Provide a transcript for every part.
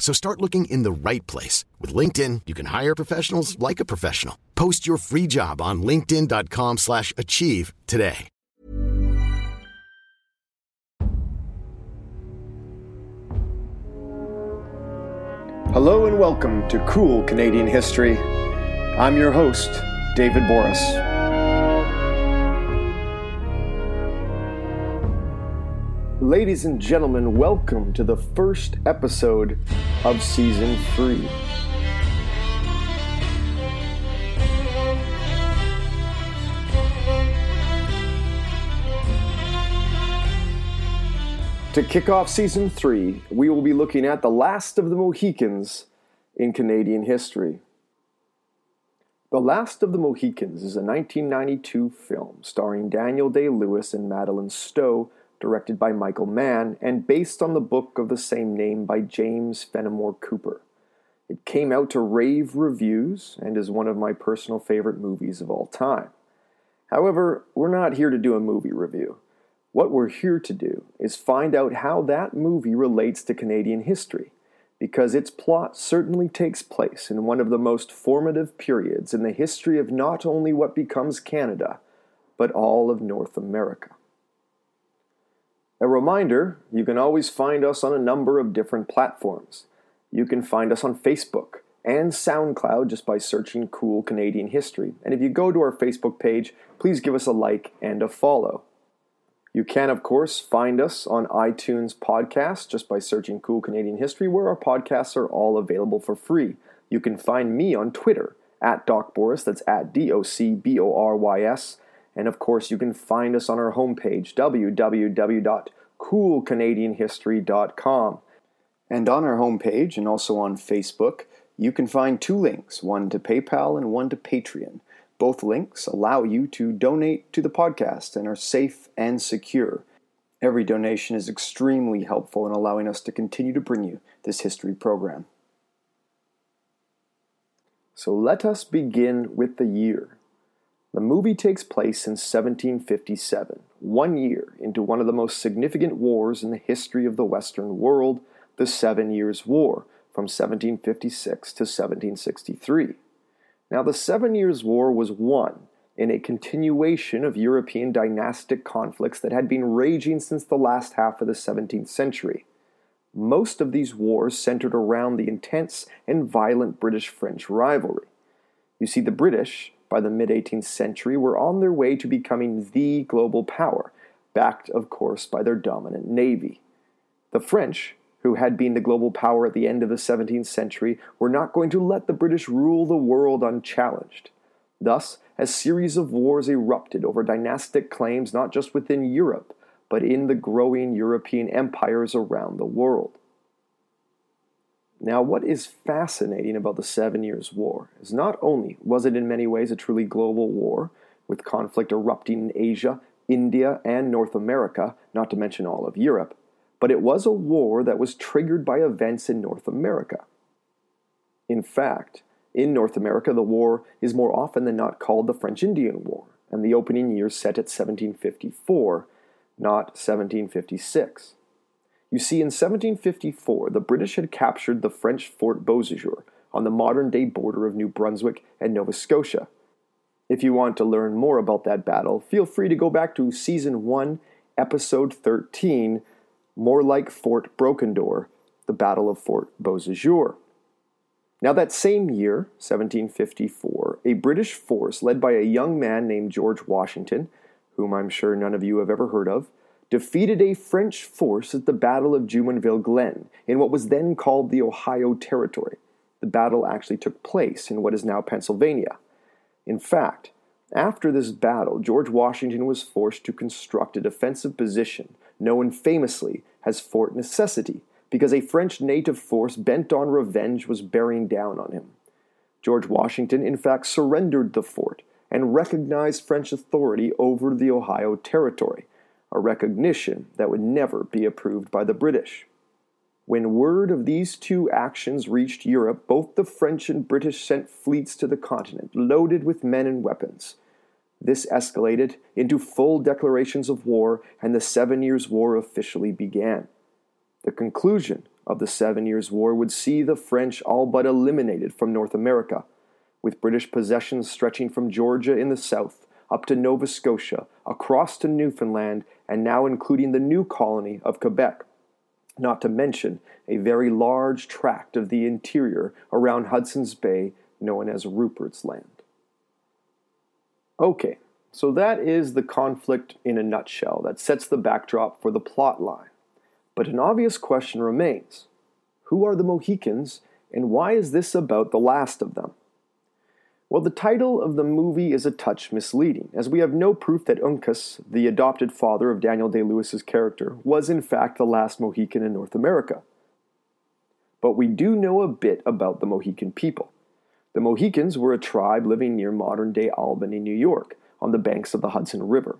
So start looking in the right place. With LinkedIn, you can hire professionals like a professional. Post your free job on linkedin.com slash achieve today. Hello and welcome to Cool Canadian History. I'm your host, David Borys. Ladies and gentlemen, welcome to the first episode of Season 3. To kick off Season 3, we will be looking at the last of the Mohicans in Canadian history. The Last of the Mohicans is a 1992 film starring Daniel Day Lewis and Madeleine Stowe, directed by Michael Mann, and based on the book of the same name by James Fenimore Cooper. It came out to rave reviews and is one of my personal favorite movies of all time. However, we're not here to do a movie review. What we're here to do is find out how that movie relates to Canadian history, because its plot certainly takes place in one of the most formative periods in the history of not only what becomes Canada, but all of North America. A reminder you can always find us on a number of different platforms. You can find us on Facebook and SoundCloud just by searching Cool Canadian History. And if you go to our Facebook page, please give us a like and a follow. You can, of course, find us on iTunes Podcast just by searching Cool Canadian History, where our podcasts are all available for free. You can find me on Twitter at Doc Borys, that's at D O C B O R Y S. And of course, you can find us on our homepage, www.coolcanadianhistory.com. And on our homepage and also on Facebook, you can find two links one to PayPal and one to Patreon. Both links allow you to donate to the podcast and are safe and secure. Every donation is extremely helpful in allowing us to continue to bring you this history program. So let us begin with the year. The movie takes place in 1757, one year into one of the most significant wars in the history of the Western world, the Seven Years' War, from 1756 to 1763. Now, the Seven Years' War was won in a continuation of European dynastic conflicts that had been raging since the last half of the 17th century. Most of these wars centered around the intense and violent British French rivalry. You see, the British, by the mid 18th century, were on their way to becoming the global power, backed, of course, by their dominant navy. The French, who had been the global power at the end of the 17th century, were not going to let the British rule the world unchallenged. Thus, a series of wars erupted over dynastic claims not just within Europe, but in the growing European empires around the world. Now, what is fascinating about the Seven Years' War is not only was it in many ways a truly global war, with conflict erupting in Asia, India, and North America, not to mention all of Europe, but it was a war that was triggered by events in North America. In fact, in North America, the war is more often than not called the French Indian War, and the opening year set at 1754, not 1756. You see, in 1754, the British had captured the French Fort Beausejour on the modern day border of New Brunswick and Nova Scotia. If you want to learn more about that battle, feel free to go back to Season 1, Episode 13 more like Fort Broken Door, the Battle of Fort Beausejour. Now, that same year, 1754, a British force led by a young man named George Washington, whom I'm sure none of you have ever heard of, defeated a French force at the Battle of Jumonville Glen in what was then called the Ohio Territory. The battle actually took place in what is now Pennsylvania. In fact, after this battle, George Washington was forced to construct a defensive position known famously as Fort Necessity because a French native force bent on revenge was bearing down on him. George Washington, in fact, surrendered the fort and recognized French authority over the Ohio Territory, a recognition that would never be approved by the British. When word of these two actions reached Europe, both the French and British sent fleets to the continent, loaded with men and weapons. This escalated into full declarations of war, and the Seven Years' War officially began. The conclusion of the Seven Years' War would see the French all but eliminated from North America, with British possessions stretching from Georgia in the south up to Nova Scotia, across to Newfoundland, and now including the new colony of Quebec not to mention a very large tract of the interior around Hudson's Bay known as Rupert's Land. Okay, so that is the conflict in a nutshell that sets the backdrop for the plot line. But an obvious question remains who are the Mohicans, and why is this about the last of them? Well, the title of the movie is a touch misleading, as we have no proof that Uncas, the adopted father of Daniel Day Lewis's character, was in fact the last Mohican in North America. But we do know a bit about the Mohican people. The Mohicans were a tribe living near modern day Albany, New York, on the banks of the Hudson River.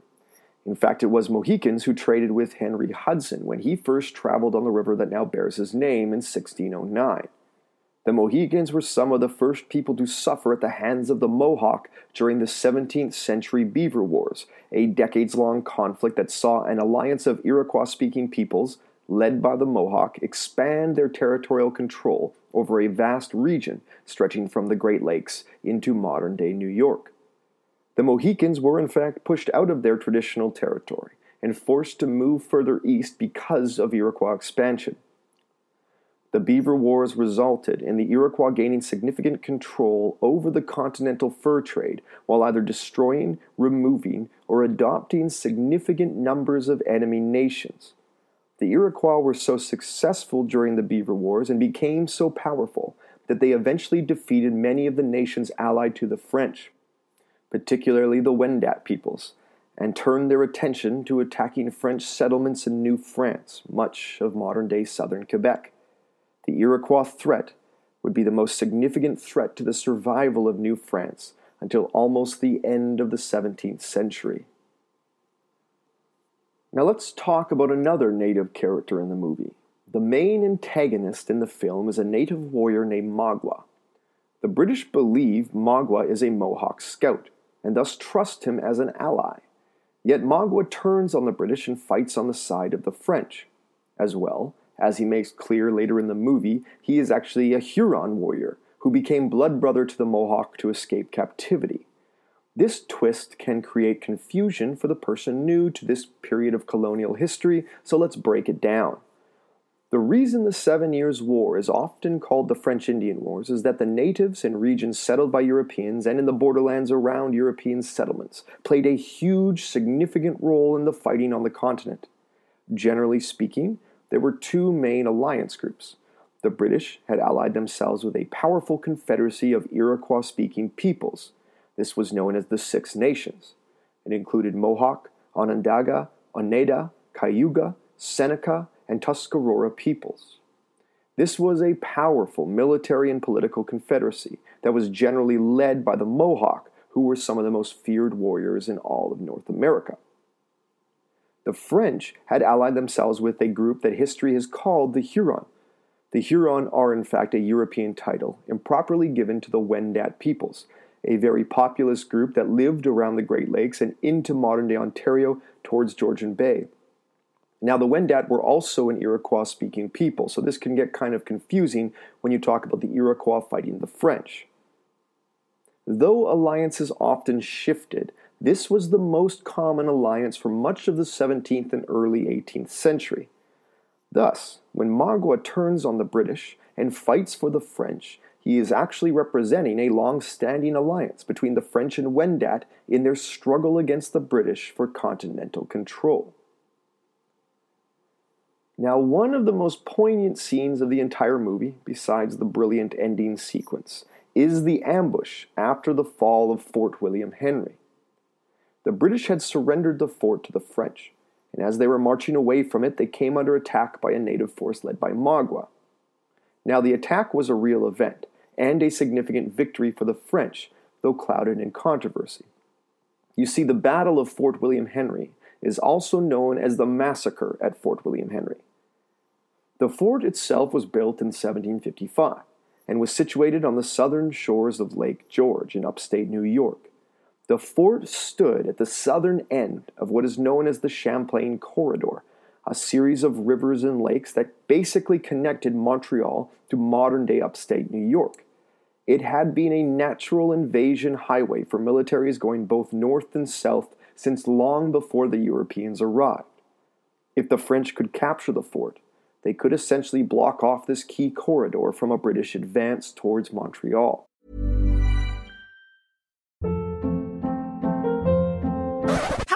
In fact, it was Mohicans who traded with Henry Hudson when he first traveled on the river that now bears his name in 1609. The Mohicans were some of the first people to suffer at the hands of the Mohawk during the 17th century Beaver Wars, a decades long conflict that saw an alliance of Iroquois speaking peoples, led by the Mohawk, expand their territorial control over a vast region stretching from the Great Lakes into modern day New York. The Mohicans were in fact pushed out of their traditional territory and forced to move further east because of Iroquois expansion. The Beaver Wars resulted in the Iroquois gaining significant control over the continental fur trade while either destroying, removing, or adopting significant numbers of enemy nations. The Iroquois were so successful during the Beaver Wars and became so powerful that they eventually defeated many of the nations allied to the French, particularly the Wendat peoples, and turned their attention to attacking French settlements in New France, much of modern day southern Quebec the Iroquois threat would be the most significant threat to the survival of New France until almost the end of the 17th century. Now let's talk about another native character in the movie. The main antagonist in the film is a native warrior named Magua. The British believe Magua is a Mohawk scout and thus trust him as an ally. Yet Magua turns on the British and fights on the side of the French. As well, as he makes clear later in the movie, he is actually a Huron warrior who became blood brother to the Mohawk to escape captivity. This twist can create confusion for the person new to this period of colonial history, so let's break it down. The reason the Seven Years' War is often called the French Indian Wars is that the natives in regions settled by Europeans and in the borderlands around European settlements played a huge, significant role in the fighting on the continent. Generally speaking, there were two main alliance groups. The British had allied themselves with a powerful confederacy of Iroquois speaking peoples. This was known as the Six Nations. It included Mohawk, Onondaga, Oneida, Cayuga, Seneca, and Tuscarora peoples. This was a powerful military and political confederacy that was generally led by the Mohawk, who were some of the most feared warriors in all of North America. The French had allied themselves with a group that history has called the Huron. The Huron are, in fact, a European title, improperly given to the Wendat peoples, a very populous group that lived around the Great Lakes and into modern day Ontario towards Georgian Bay. Now, the Wendat were also an Iroquois speaking people, so this can get kind of confusing when you talk about the Iroquois fighting the French. Though alliances often shifted, this was the most common alliance for much of the 17th and early 18th century. Thus, when Magua turns on the British and fights for the French, he is actually representing a long standing alliance between the French and Wendat in their struggle against the British for continental control. Now, one of the most poignant scenes of the entire movie, besides the brilliant ending sequence, is the ambush after the fall of Fort William Henry. The British had surrendered the fort to the French, and as they were marching away from it, they came under attack by a native force led by Magua. Now, the attack was a real event and a significant victory for the French, though clouded in controversy. You see, the Battle of Fort William Henry is also known as the Massacre at Fort William Henry. The fort itself was built in 1755 and was situated on the southern shores of Lake George in upstate New York. The fort stood at the southern end of what is known as the Champlain Corridor, a series of rivers and lakes that basically connected Montreal to modern day upstate New York. It had been a natural invasion highway for militaries going both north and south since long before the Europeans arrived. If the French could capture the fort, they could essentially block off this key corridor from a British advance towards Montreal.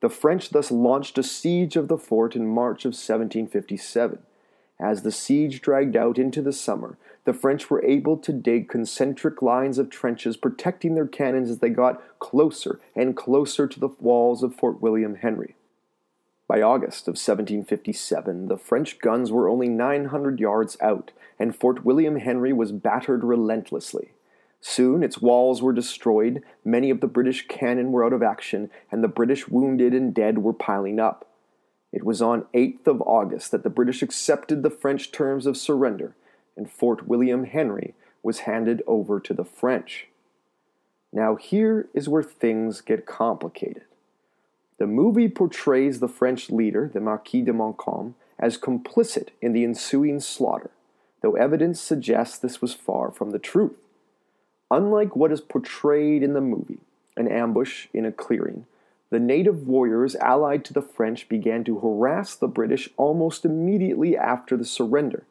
The French thus launched a siege of the fort in March of 1757. As the siege dragged out into the summer, the French were able to dig concentric lines of trenches protecting their cannons as they got closer and closer to the walls of Fort William Henry. By August of 1757, the French guns were only 900 yards out, and Fort William Henry was battered relentlessly. Soon its walls were destroyed, many of the British cannon were out of action, and the British wounded and dead were piling up. It was on 8th of August that the British accepted the French terms of surrender, and Fort William Henry was handed over to the French. Now, here is where things get complicated. The movie portrays the French leader, the Marquis de Montcalm, as complicit in the ensuing slaughter, though evidence suggests this was far from the truth. Unlike what is portrayed in the movie, an ambush in a clearing, the native warriors allied to the French began to harass the British almost immediately after the surrender.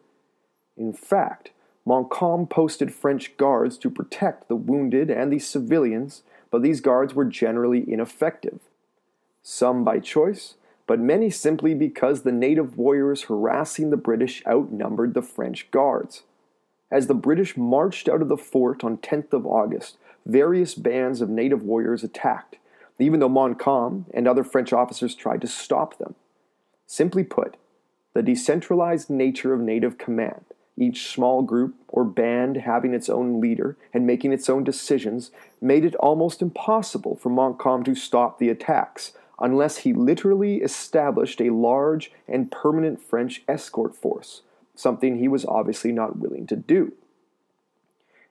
In fact, Montcalm posted French guards to protect the wounded and the civilians, but these guards were generally ineffective. Some by choice, but many simply because the native warriors harassing the British outnumbered the French guards. As the British marched out of the fort on 10th of August, various bands of native warriors attacked, even though Montcalm and other French officers tried to stop them. Simply put, the decentralized nature of native command, each small group or band having its own leader and making its own decisions, made it almost impossible for Montcalm to stop the attacks unless he literally established a large and permanent French escort force something he was obviously not willing to do.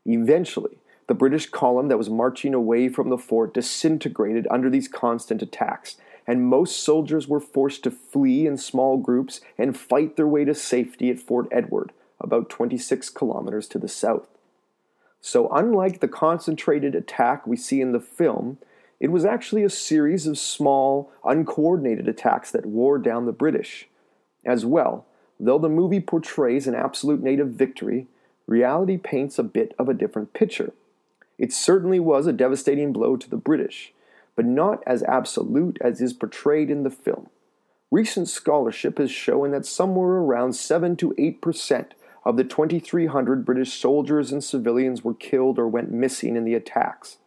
Eventually, the British column that was marching away from the fort disintegrated under these constant attacks, and most soldiers were forced to flee in small groups and fight their way to safety at Fort Edward, about 26 kilometers to the south. So, unlike the concentrated attack we see in the film, it was actually a series of small, uncoordinated attacks that wore down the British. As well, Though the movie portrays an absolute native victory, reality paints a bit of a different picture. It certainly was a devastating blow to the British, but not as absolute as is portrayed in the film. Recent scholarship has shown that somewhere around 7 to 8 percent of the 2,300 British soldiers and civilians were killed or went missing in the attacks.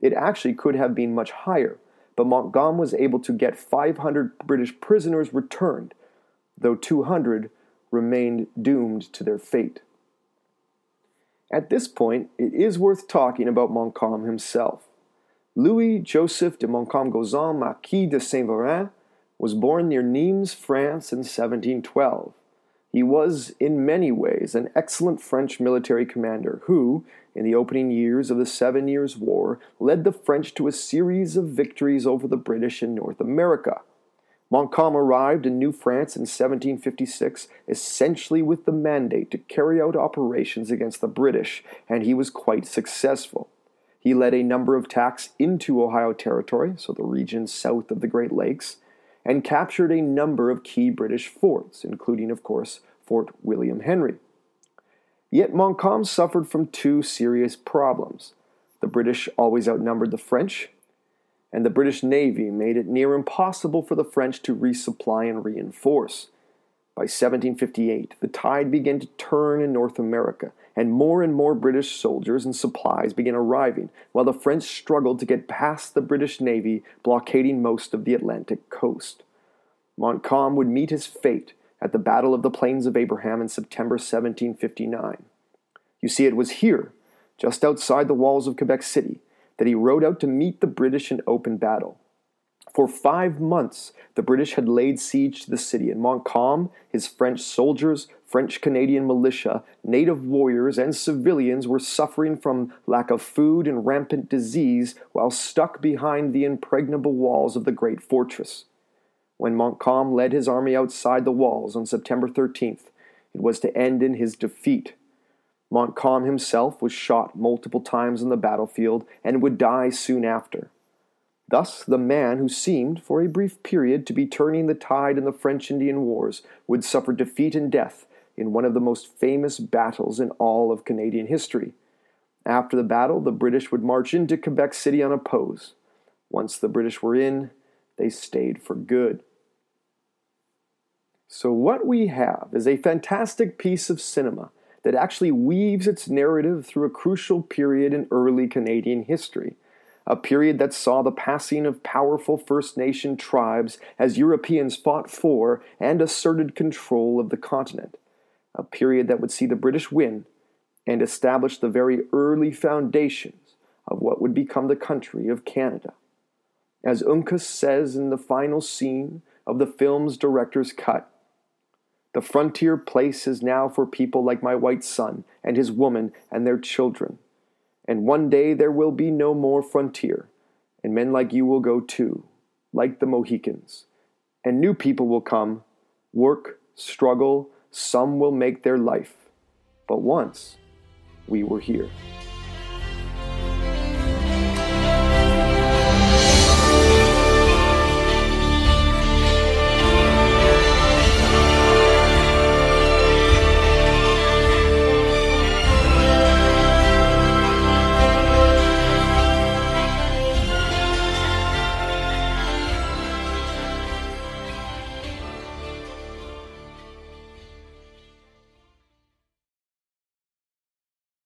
It actually could have been much higher, but Montcalm was able to get 500 British prisoners returned, though 200 remained doomed to their fate. At this point, it is worth talking about Montcalm himself. Louis Joseph de Montcalm Grozon, Marquis de Saint Véran, was born near Nimes, France in 1712. He was, in many ways, an excellent French military commander who, in the opening years of the Seven Years' War, led the French to a series of victories over the British in North America. Montcalm arrived in New France in 1756 essentially with the mandate to carry out operations against the British, and he was quite successful. He led a number of attacks into Ohio Territory, so the region south of the Great Lakes, and captured a number of key British forts, including, of course, Fort William Henry. Yet Montcalm suffered from two serious problems. The British always outnumbered the French, and the British Navy made it near impossible for the French to resupply and reinforce. By 1758, the tide began to turn in North America, and more and more British soldiers and supplies began arriving, while the French struggled to get past the British Navy blockading most of the Atlantic coast. Montcalm would meet his fate at the Battle of the Plains of Abraham in September 1759. You see, it was here, just outside the walls of Quebec City, that he rode out to meet the British in open battle. For five months, the British had laid siege to the city, and Montcalm, his French soldiers, French Canadian militia, native warriors, and civilians were suffering from lack of food and rampant disease while stuck behind the impregnable walls of the great fortress. When Montcalm led his army outside the walls on September 13th, it was to end in his defeat. Montcalm himself was shot multiple times on the battlefield and would die soon after. Thus, the man who seemed, for a brief period, to be turning the tide in the French Indian Wars would suffer defeat and death in one of the most famous battles in all of Canadian history. After the battle, the British would march into Quebec City unopposed. Once the British were in, they stayed for good. So, what we have is a fantastic piece of cinema that actually weaves its narrative through a crucial period in early Canadian history a period that saw the passing of powerful First Nation tribes as Europeans fought for and asserted control of the continent, a period that would see the British win and establish the very early foundations of what would become the country of Canada. As Uncas says in the final scene of the film's director's cut, the frontier place is now for people like my white son and his woman and their children and one day there will be no more frontier, and men like you will go too, like the Mohicans. And new people will come, work, struggle, some will make their life. But once we were here.